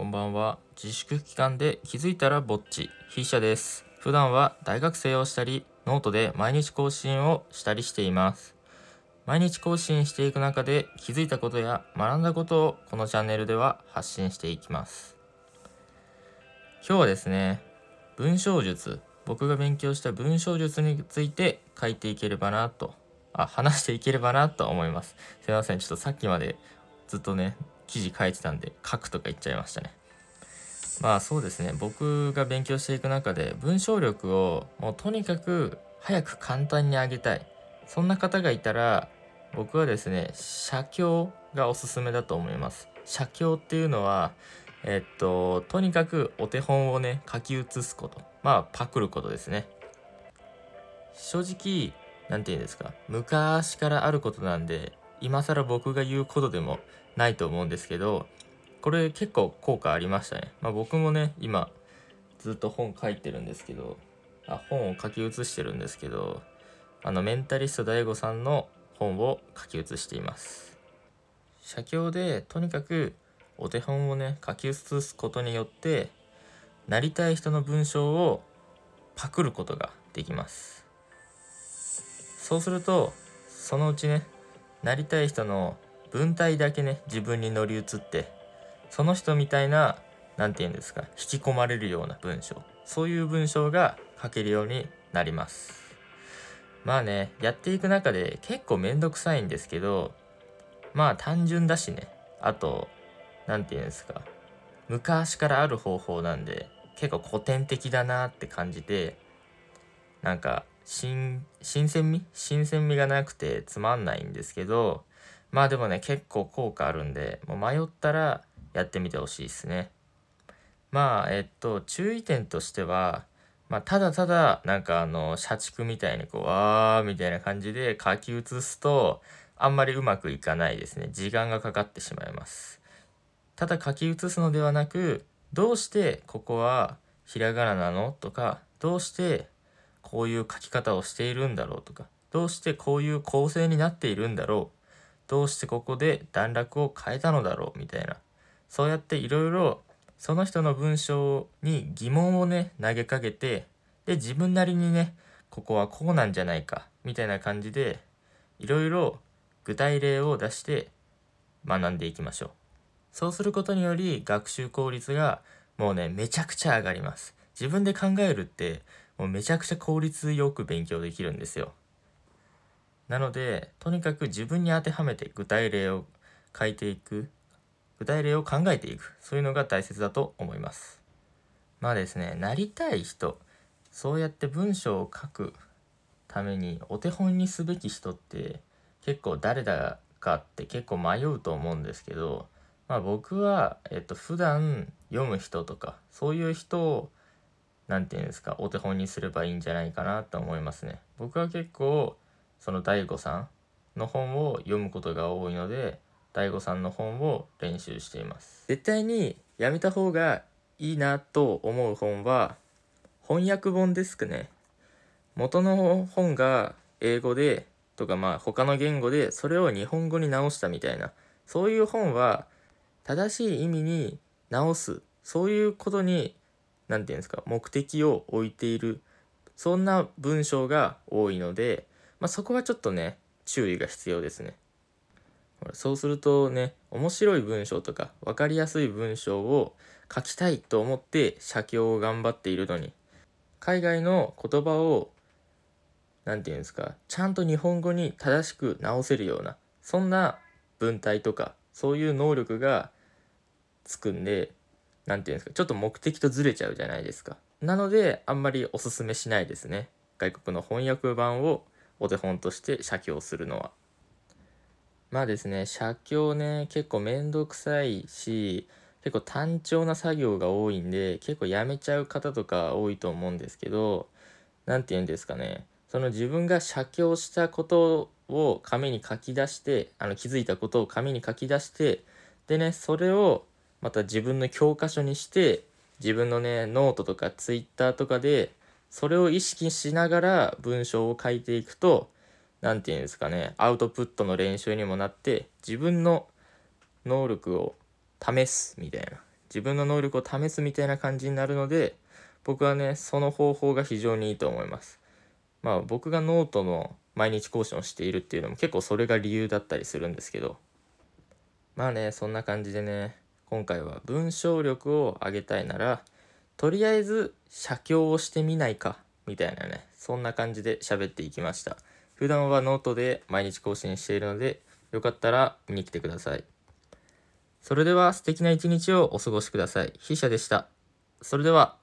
こんばんは。自粛期間で気づいたらぼっち、筆者です。普段は大学生をしたり、ノートで毎日更新をしたりしています。毎日更新していく中で気づいたことや学んだことをこのチャンネルでは発信していきます。今日はですね、文章術、僕が勉強した文章術について書いていければなと、あ、話していければなと思います。すいません、ちょっとさっきまでずっとね、記事書いてたんで書くとか言っちゃいましたね。まあそうですね。僕が勉強していく中で文章力をもうとにかく早く簡単に上げたい。そんな方がいたら僕はですね写経がおすすめだと思います。写経っていうのはえっととにかくお手本をね書き写すこと。まあパクることですね。正直何て言うんですか。昔からあることなんで今更僕が言うことでもないと思うんですけどこれ結構効果ありましたね。まあ、僕もね今ずっと本書いてるんですけどあ本を書き写してるんですけどあのメンタリスト DAIGO さんの本を書き写しています。写経でとにかくお手本をね書き写すことによってなりたい人の文章をパクることができます。そうするとそのうちねなりたい人の文体だけね自分に乗り移ってその人みたいな何て言うんですか引き込まれるような文章。そういう文章が書けるようになります。まあねやっていく中で結構めんどくさいんですけどまあ単純だしね。あと何て言うんですか昔からある方法なんで結構古典的だなって感じてなんか新鮮味？新鮮味がなくてつまんないんですけどまあでもね結構効果あるんでもう迷ったらやってみてほしいですね。まあえっと注意点としては、まあ、ただただなんかあの社畜みたいにこうわーみたいな感じで書き写すとあんまりうまくいかないですね時間がかかってしまいます。ただ書き写すのではなくどうしてここはひらがななの？とかどうしてこういう書き方をしているんだろうとかどうしてこういう構成になっているんだろうどうしてここで段落を変えたのだろうみたいなそうやっていろいろその人の文章に疑問をね投げかけてで自分なりにねここはこうなんじゃないかみたいな感じでいろいろ具体例を出して学んでいきましょう。そうすることにより学習効率がもうねめちゃくちゃ上がります。自分で考えるってもうめちゃくちゃ効率よく勉強できるんですよ。なのでとにかく自分に当てはめて具体例を書いていく具体例を考えていくそういうのが大切だと思います。まあですねなりたい人そうやって文章を書くためにお手本にすべき人って結構誰だかって結構迷うと思うんですけどまあ僕は、えっと、普段読む人とかそういう人を何て言うんですかお手本にすればいいんじゃないかなと思いますね。僕は結構その DAIGO さんの本を読むことが多いので DAIGO さんの本を練習しています。絶対にやめた方がいいなと思う本は翻訳本ですかね。元の本が英語でとかまあ他の言語でそれを日本語に直したみたいなそういう本は正しい意味に直すそういうことに何て言うんですか目的を置いているそんな文章が多いので、まあ、そこはちょっとね注意が必要ですね。そうするとね面白い文章とか分かりやすい文章を書きたいと思って写経を頑張っているのに海外の言葉を何て言うんですかちゃんと日本語に正しく直せるようなそんな文体とかそういう能力がつくんで何て言うんですかちょっと目的とずれちゃうじゃないですか。なのであんまりおすすめしないですね。外国の翻訳版をお手本として写経するのは。まあですね写経ね結構めんどくさいし結構単調な作業が多いんで結構やめちゃう方とか多いと思うんですけど何て言うんですかねその自分が写経したことを紙に書き出してあの気づいたことを紙に書き出してでねそれをまた自分の教科書にして自分のねノートとかツイッターとかでそれを意識しながら文章を書いていくと何て言うんですかねアウトプットの練習にもなって自分の能力を試すみたいな。自分の能力を試すみたいな感じになるので僕はねその方法が非常にいいと思います。まあ僕がノートの毎日更新をしているっていうのも結構それが理由だったりするんですけど。まあねそんな感じでね今回は文章力を上げたいならとりあえず写経をしてみないかみたいなねそんな感じで喋っていきました。普段はノートで毎日更新しているのでよかったら見に来てください。それでは素敵な一日をお過ごしください。筆者でした。それでは。